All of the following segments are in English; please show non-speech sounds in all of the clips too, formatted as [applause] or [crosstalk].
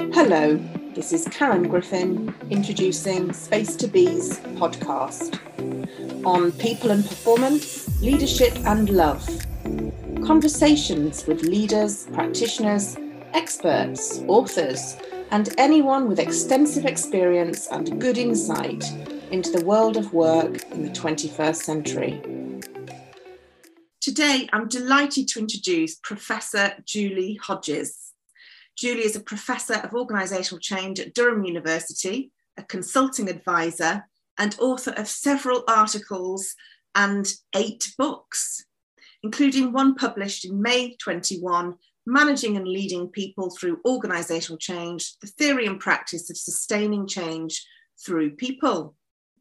Hello, this is Karen Griffin introducing Space to Be's podcast on people and performance, leadership and love. Conversations with leaders, practitioners, experts, authors, and anyone with extensive experience and good insight into the world of work in the 21st century. Today, I'm delighted to introduce Professor Julie Hodges. Julie is a professor of organisational change at Durham University, a consulting advisor, and author of several articles and eight books, including one published in May 21 Managing and Leading People Through Organisational Change The Theory and Practice of Sustaining Change Through People.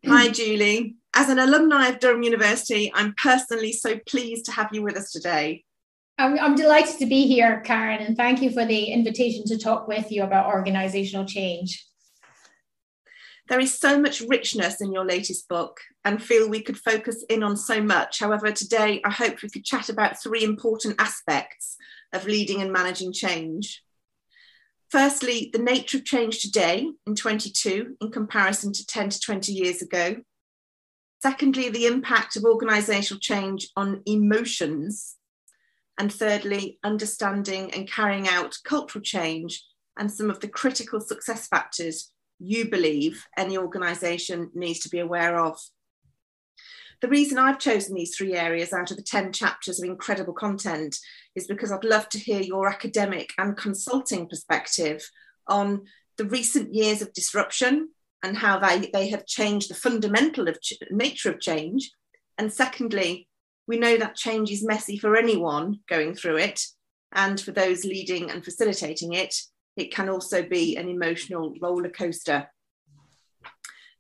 Hi, [clears throat] Julie. As an alumni of Durham University, I'm personally so pleased to have you with us today. I'm, I'm delighted to be here, Karen, and thank you for the invitation to talk with you about organisational change. There is so much richness in your latest book and feel we could focus in on so much. However, today I hope we could chat about three important aspects of leading and managing change. Firstly, the nature of change today in 22 in comparison to 10 to 20 years ago. Secondly, the impact of organisational change on emotions. And thirdly, understanding and carrying out cultural change and some of the critical success factors you believe any organisation needs to be aware of. The reason I've chosen these three areas out of the 10 chapters of incredible content is because I'd love to hear your academic and consulting perspective on the recent years of disruption and how they, they have changed the fundamental of ch- nature of change. And secondly, we know that change is messy for anyone going through it. And for those leading and facilitating it, it can also be an emotional roller coaster.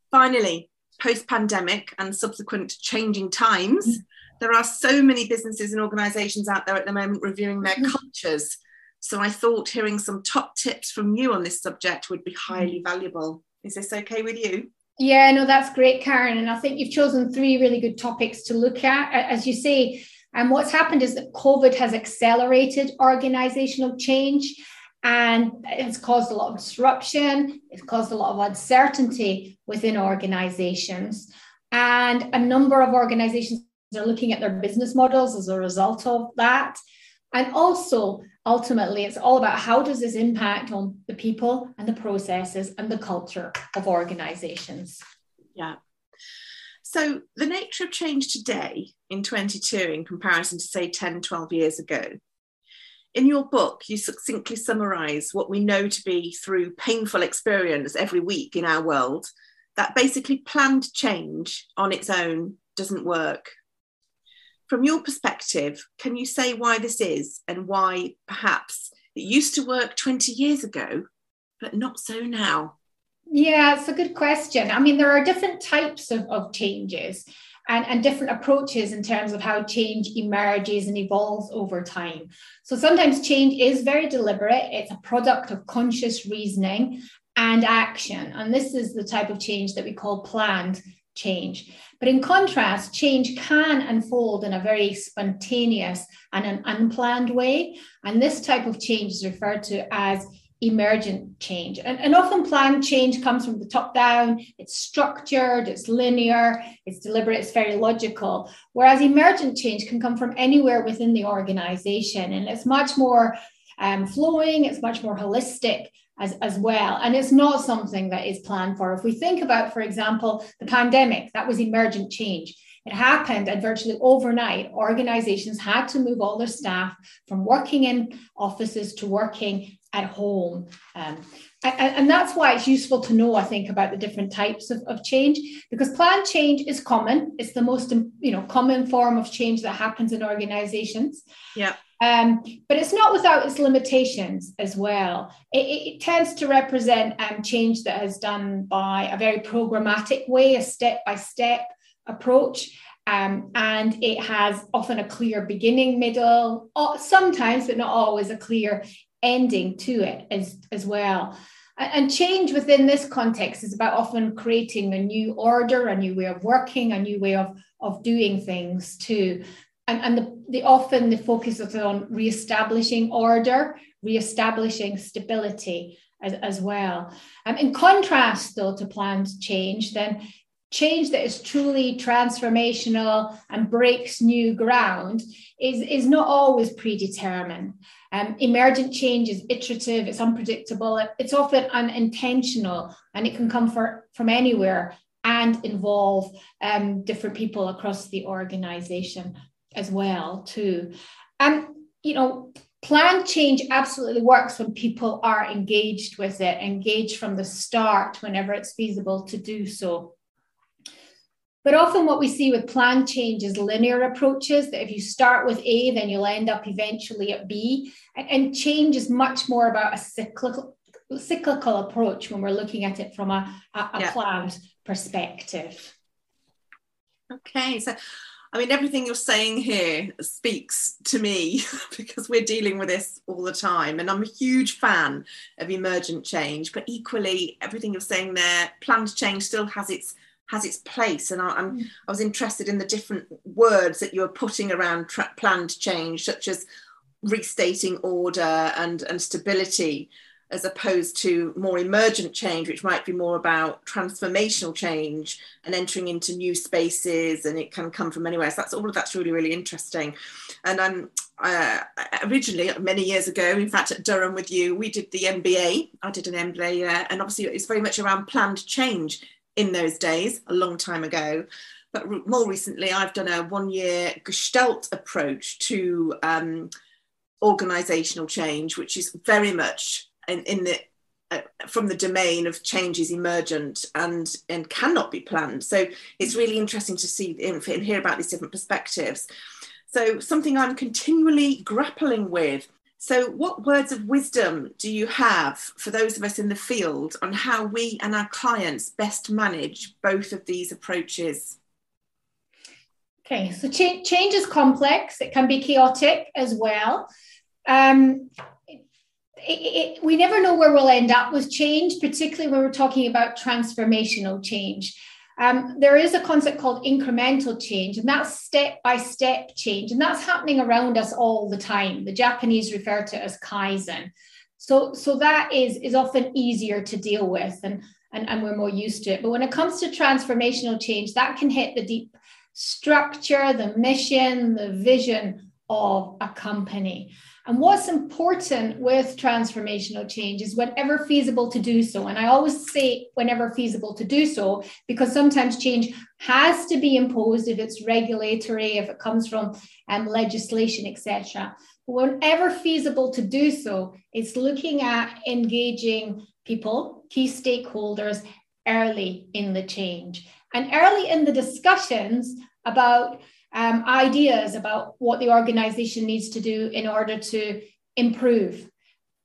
Finally, post pandemic and subsequent changing times, mm. there are so many businesses and organizations out there at the moment reviewing their mm. cultures. So I thought hearing some top tips from you on this subject would be highly mm. valuable. Is this okay with you? Yeah, no, that's great, Karen. And I think you've chosen three really good topics to look at. As you say, and what's happened is that COVID has accelerated organizational change and it's caused a lot of disruption, it's caused a lot of uncertainty within organizations. And a number of organizations are looking at their business models as a result of that. And also, ultimately, it's all about how does this impact on the people and the processes and the culture of organizations. Yeah. So, the nature of change today in 22 in comparison to, say, 10, 12 years ago in your book, you succinctly summarize what we know to be through painful experience every week in our world that basically planned change on its own doesn't work. From your perspective, can you say why this is and why perhaps it used to work 20 years ago, but not so now? Yeah, it's a good question. I mean, there are different types of, of changes and, and different approaches in terms of how change emerges and evolves over time. So sometimes change is very deliberate, it's a product of conscious reasoning and action. And this is the type of change that we call planned change. But in contrast, change can unfold in a very spontaneous and an unplanned way. And this type of change is referred to as emergent change. And, and often planned change comes from the top down, it's structured, it's linear, it's deliberate, it's very logical. Whereas emergent change can come from anywhere within the organization and it's much more um, flowing, it's much more holistic. As, as well. And it's not something that is planned for. If we think about, for example, the pandemic, that was emergent change. It happened and virtually overnight, organizations had to move all their staff from working in offices to working at home. Um, and, and, that's why it's useful to know, I think, about the different types of, of change, because planned change is common. It's the most you know common form of change that happens in organizations. Yeah. Um, but it's not without its limitations as well. It, it, it tends to represent um, change that is done by a very programmatic way, a step by step approach. Um, and it has often a clear beginning, middle, sometimes, but not always, a clear ending to it as, as well. And change within this context is about often creating a new order, a new way of working, a new way of, of doing things too. And, and the, the often the focus is on reestablishing order, reestablishing stability, as, as well. Um, in contrast, though, to planned change, then change that is truly transformational and breaks new ground is, is not always predetermined. Um, emergent change is iterative, it's unpredictable, it's often unintentional, and it can come for, from anywhere and involve um, different people across the organization as well too. And you know, planned change absolutely works when people are engaged with it, engaged from the start whenever it's feasible to do so. But often, what we see with planned change is linear approaches that if you start with A, then you'll end up eventually at B. And, change is much more about a cyclical, cyclical approach when we're looking at it from a, a, a yeah. planned perspective. Okay, so I mean, everything you're saying here speaks to me [laughs] because we're dealing with this all the time. And I'm a huge fan of emergent change, but equally, everything you're saying there, planned change still has its has its place. And I, am. I was interested in the different words that you're putting around tra- planned change, such as restating order and, and stability, as opposed to more emergent change, which might be more about transformational change and entering into new spaces, and it can come from anywhere. So that's all of that's really, really interesting. And I'm uh, originally many years ago, in fact, at Durham with you, we did the MBA. I did an MBA, uh, and obviously it's very much around planned change in those days, a long time ago. But re- more recently, I've done a one year Gestalt approach to um, organizational change, which is very much in, in the uh, from the domain of changes emergent and and cannot be planned. So it's really interesting to see and hear about these different perspectives. So something I'm continually grappling with so, what words of wisdom do you have for those of us in the field on how we and our clients best manage both of these approaches? Okay, so ch- change is complex, it can be chaotic as well. Um, it, it, we never know where we'll end up with change, particularly when we're talking about transformational change. Um, there is a concept called incremental change, and that's step by step change, and that's happening around us all the time. The Japanese refer to it as kaizen. So, so that is, is often easier to deal with, and, and, and we're more used to it. But when it comes to transformational change, that can hit the deep structure, the mission, the vision of a company. And what's important with transformational change is whenever feasible to do so. And I always say whenever feasible to do so, because sometimes change has to be imposed if it's regulatory, if it comes from um, legislation, etc. Whenever feasible to do so, it's looking at engaging people, key stakeholders early in the change and early in the discussions about um, ideas about what the organization needs to do in order to improve,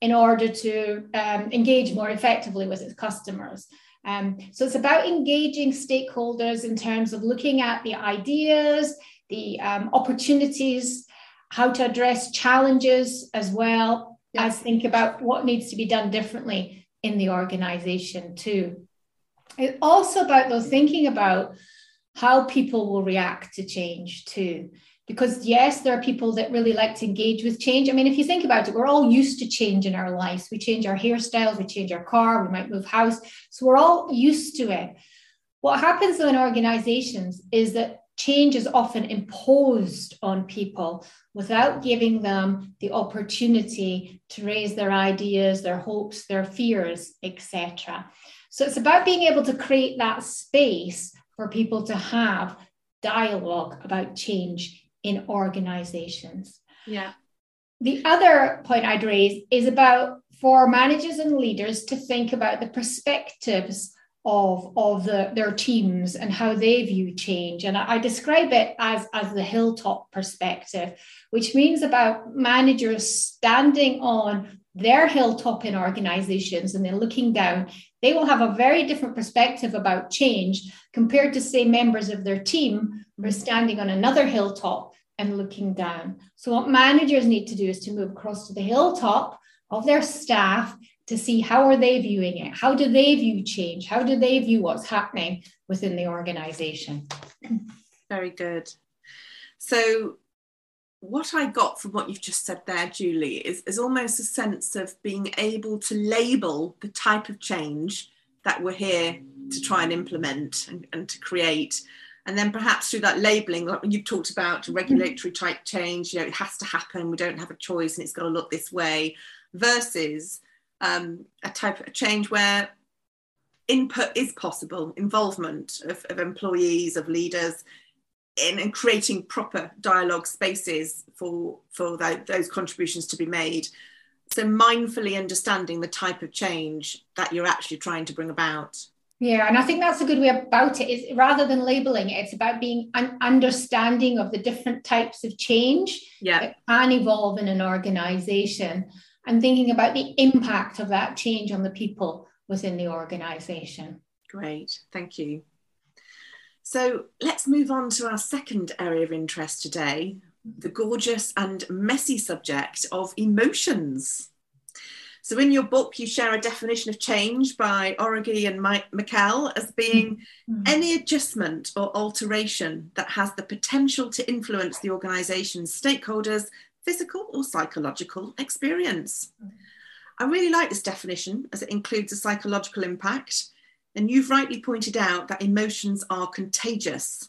in order to um, engage more effectively with its customers. Um, so it's about engaging stakeholders in terms of looking at the ideas, the um, opportunities, how to address challenges as well yeah. as think about what needs to be done differently in the organization too. It's also about those thinking about how people will react to change too. Because yes, there are people that really like to engage with change. I mean, if you think about it, we're all used to change in our lives. We change our hairstyles, we change our car, we might move house. So we're all used to it. What happens though in organizations is that change is often imposed on people without giving them the opportunity to raise their ideas, their hopes, their fears, etc. So it's about being able to create that space for people to have dialogue about change in organizations. Yeah. The other point I'd raise is about for managers and leaders to think about the perspectives of, of the, their teams and how they view change. And I, I describe it as, as the hilltop perspective, which means about managers standing on their hilltop in organizations and then looking down, they will have a very different perspective about change compared to, say, members of their team who are standing on another hilltop and looking down. So, what managers need to do is to move across to the hilltop of their staff to see how are they viewing it? How do they view change? How do they view what's happening within the organization? Very good. So what I got from what you've just said there, Julie, is, is almost a sense of being able to label the type of change that we're here to try and implement and, and to create. And then perhaps through that labeling, like you've talked about regulatory type change, you know, it has to happen, we don't have a choice and it's got to look this way, versus um, a type of change where input is possible, involvement of, of employees, of leaders, in and creating proper dialogue spaces for for that, those contributions to be made. So mindfully understanding the type of change that you're actually trying to bring about. Yeah and i think that's a good way about it is rather than labeling it it's about being an understanding of the different types of change yeah. that can evolve in an organization and thinking about the impact of that change on the people within the organization. Great thank you so let's move on to our second area of interest today the gorgeous and messy subject of emotions. So, in your book, you share a definition of change by Oreg and Mike McKell as being mm-hmm. any adjustment or alteration that has the potential to influence the organization's stakeholders' physical or psychological experience. Mm-hmm. I really like this definition as it includes a psychological impact and you've rightly pointed out that emotions are contagious.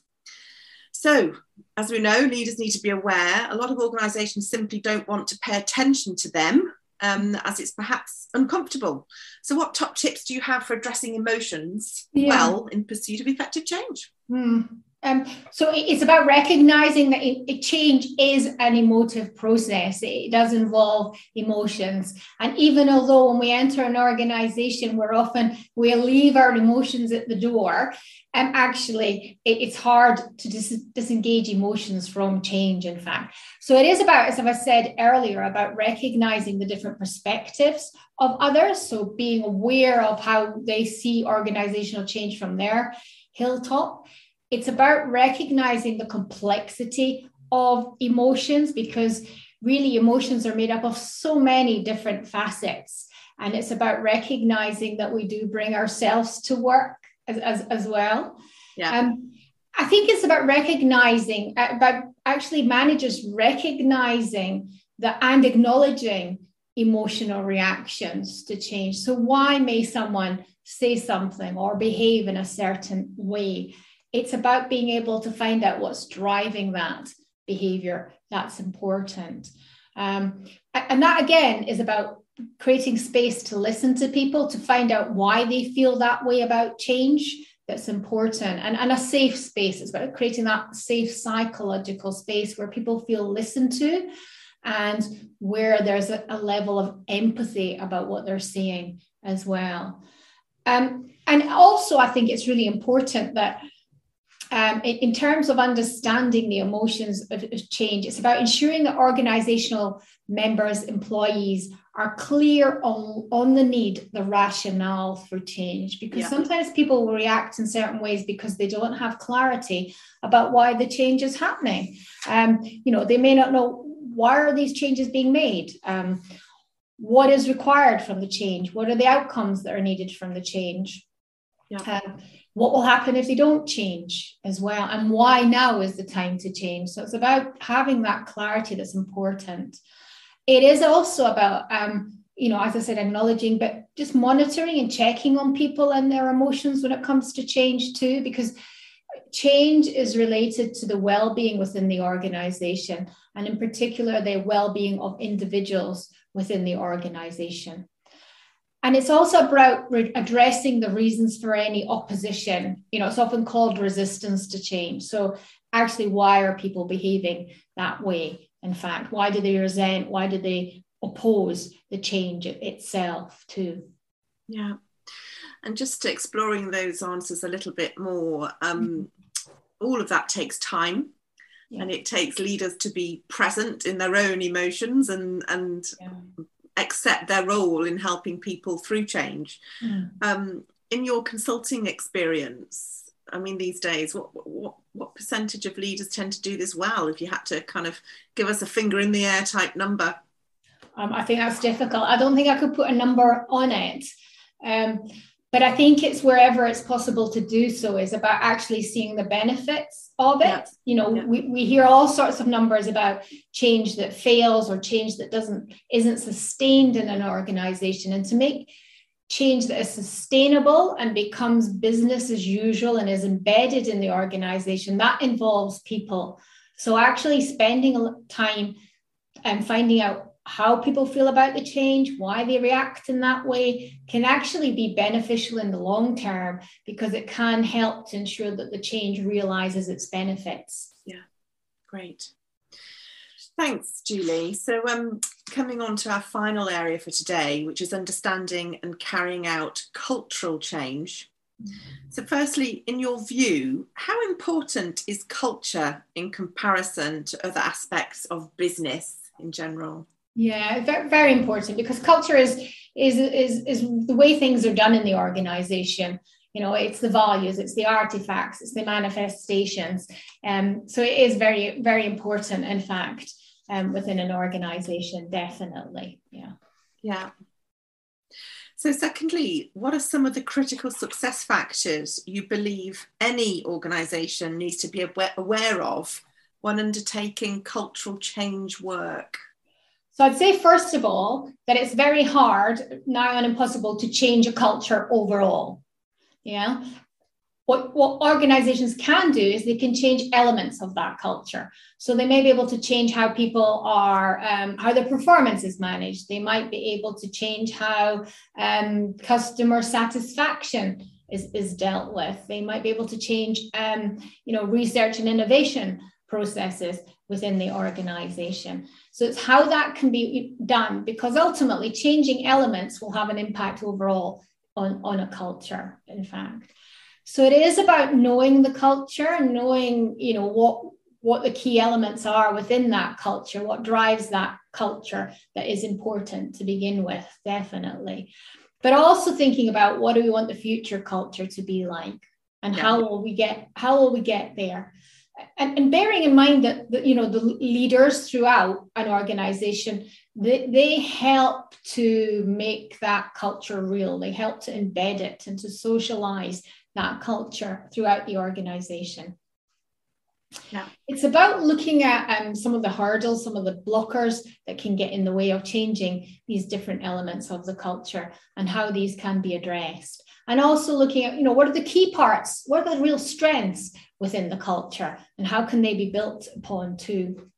So, as we know, leaders need to be aware. A lot of organizations simply don't want to pay attention to them um, as it's perhaps uncomfortable. So, what top tips do you have for addressing emotions yeah. well in pursuit of effective change? Hmm. Um, so it's about recognizing that a change is an emotive process. It does involve emotions. And even although when we enter an organization, we're often, we'll leave our emotions at the door, and um, actually it, it's hard to dis- disengage emotions from change, in fact. So it is about, as I said earlier, about recognizing the different perspectives of others. So being aware of how they see organizational change from their hilltop it's about recognizing the complexity of emotions because really emotions are made up of so many different facets. And it's about recognizing that we do bring ourselves to work as, as, as well. Yeah. Um, I think it's about recognizing, uh, about actually managers recognizing that and acknowledging emotional reactions to change. So, why may someone say something or behave in a certain way? It's about being able to find out what's driving that behavior. That's important. Um, and that again is about creating space to listen to people, to find out why they feel that way about change. That's important. And, and a safe space. It's about creating that safe psychological space where people feel listened to and where there's a, a level of empathy about what they're seeing as well. Um, and also, I think it's really important that um, in, terms of understanding the emotions of, of, change, it's about ensuring that organizational members, employees are clear on, on the need, the rationale for change. Because yeah. sometimes people will react in certain ways because they don't have clarity about why the change is happening. Um, you know, they may not know why are these changes being made. Um, what is required from the change? What are the outcomes that are needed from the change? Yeah. Um, what will happen if they don't change as well? And why now is the time to change? So it's about having that clarity that's important. It is also about um, you know as i said acknowledging but just monitoring and checking on people and their emotions when it comes to change too because change is related to the well-being within the organization and in particular the well-being of individuals within the organization and it's also about re- addressing the reasons for any opposition. You know, it's often called resistance to change. So, actually, why are people behaving that way? In fact, why do they resent? Why do they oppose the change itself, too? Yeah. And just exploring those answers a little bit more, um, mm-hmm. all of that takes time. Yeah. And it takes leaders to be present in their own emotions and and yeah accept their role in helping people through change. Mm. Um, in your consulting experience, I mean, these days, what, what what percentage of leaders tend to do this well? If you had to kind of give us a finger in the air type number, um, I think that's difficult. I don't think I could put a number on it. Um, but I think it's wherever it's possible to do so is about actually seeing the benefits of it. Yeah. You know, yeah. we, we hear all sorts of numbers about change that fails or change that doesn't isn't sustained in an organization. And to make change that is sustainable and becomes business as usual and is embedded in the organization, that involves people. So actually spending time and finding out how people feel about the change, why they react in that way, can actually be beneficial in the long term because it can help to ensure that the change realizes its benefits. Yeah, great. Thanks, Julie. So, um, coming on to our final area for today, which is understanding and carrying out cultural change. So, firstly, in your view, how important is culture in comparison to other aspects of business in general? Yeah, very, important because culture is is is is the way things are done in the organization. You know, it's the values, it's the artifacts, it's the manifestations. Um, so it is very, very important, in fact, um, within an organization, definitely. Yeah. Yeah. So, secondly, what are some of the critical success factors you believe any organization needs to be aware of when undertaking cultural change work? So I'd say, first of all, that it's very hard, now and impossible, to change a culture overall. Yeah. What, what organizations can do is they can change elements of that culture. So they may be able to change how people are, um, how their performance is managed. They might be able to change how um, customer satisfaction is, is dealt with. They might be able to change, um, you know, research and innovation processes within the organization. So it's how that can be done because ultimately changing elements will have an impact overall on, on a culture, in fact. So it is about knowing the culture, knowing, you know, what what the key elements are within that culture, what drives that culture that is important to begin with, definitely. But also thinking about what do we want the future culture to be like and yeah. how will we get how will we get there? And, and bearing in mind that the, you know the leaders throughout an organization they, they help to make that culture real. They help to embed it and to socialize that culture throughout the organization It's about looking at um, some of the hurdles, some of the blockers that can get in the way of changing these different elements of the culture and how these can be addressed. And also looking at, you know, what are the key parts? What are the real strengths? within the culture and how can they be built upon too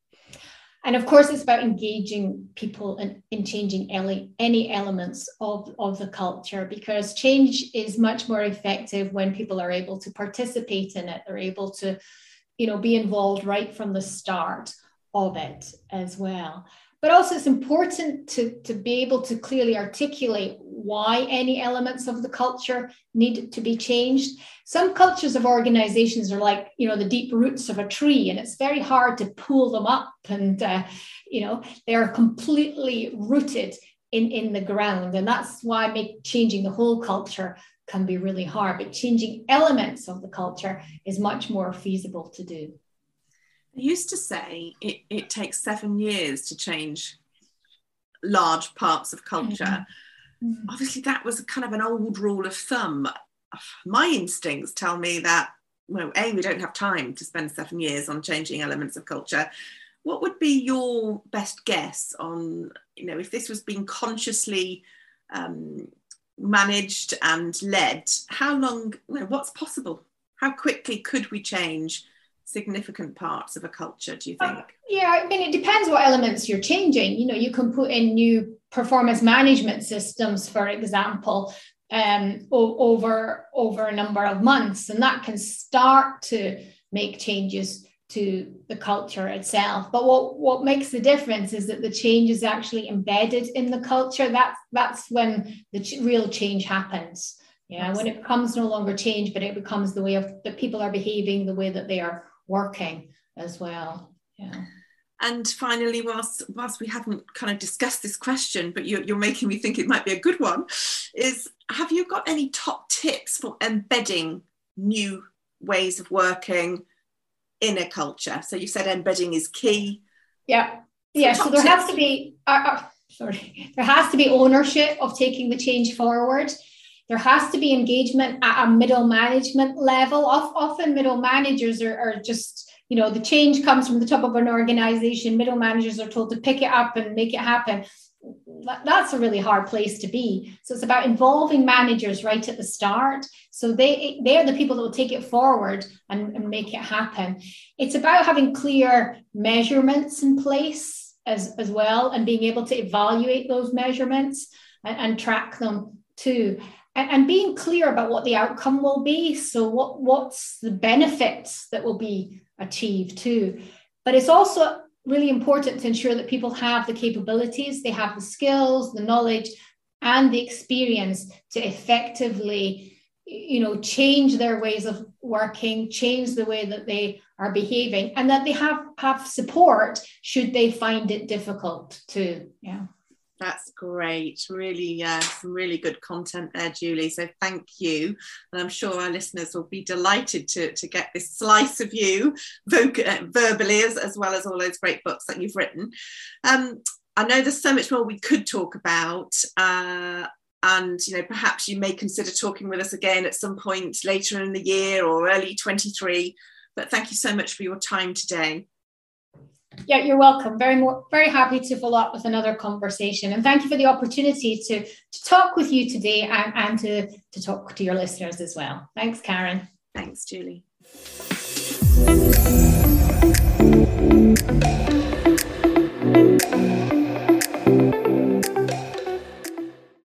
and of course it's about engaging people in, in changing ele- any elements of, of the culture because change is much more effective when people are able to participate in it they're able to you know be involved right from the start of it as well but also it's important to, to be able to clearly articulate why any elements of the culture need to be changed. Some cultures of organizations are like, you know, the deep roots of a tree, and it's very hard to pull them up. And, uh, you know, they are completely rooted in, in the ground. And that's why make, changing the whole culture can be really hard. But changing elements of the culture is much more feasible to do. I used to say it, it takes seven years to change large parts of culture. Mm-hmm Mm. Obviously, that was kind of an old rule of thumb. My instincts tell me that, well, A, we don't have time to spend seven years on changing elements of culture. What would be your best guess on, you know, if this was being consciously um, managed and led, how long, you know, what's possible? How quickly could we change significant parts of a culture, do you think? Uh, yeah, I mean, it depends what elements you're changing. You know, you can put in new performance management systems, for example, um, o- over over a number of months, and that can start to make changes to the culture itself. But what what makes the difference is that the change is actually embedded in the culture. That's that's when the ch- real change happens. Yeah, when it becomes no longer change, but it becomes the way of that people are behaving, the way that they are working as well. Yeah. And finally, whilst whilst we haven't kind of discussed this question, but you're, you're making me think it might be a good one, is have you got any top tips for embedding new ways of working in a culture? So you said embedding is key. Yeah, yeah. So there has to be. Uh, uh, sorry, [laughs] there has to be ownership of taking the change forward there has to be engagement at a middle management level. Often, middle managers are, are just, you know, the change comes from the top of an organization. Middle managers are told to pick it up and make it happen. That's a really hard place to be. So it's about involving managers right at the start. So they they are the people that will take it forward and, and make it happen. It's about having clear measurements in place as, as well and being able to evaluate those measurements and, and track them too and, and being clear about what the outcome will be. So, what, what's the benefits that will be achieved too? But it's also really important to ensure that people have the capabilities, they have the skills, the knowledge, and the experience to effectively you know change their ways of working change the way that they are behaving and that they have have support should they find it difficult to yeah that's great. Really, uh, some really good content there, Julie. So thank you. And I'm sure our listeners will be delighted to, to get this slice of you uh, verbally, as, as well as all those great books that you've written. Um, I know there's so much more we could talk about. Uh, and you know perhaps you may consider talking with us again at some point later in the year or early 23 but thank you so much for your time today yeah, you're welcome. Very more, very happy to follow up with another conversation. And thank you for the opportunity to, to talk with you today and, and to, to talk to your listeners as well. Thanks, Karen. Thanks, Julie.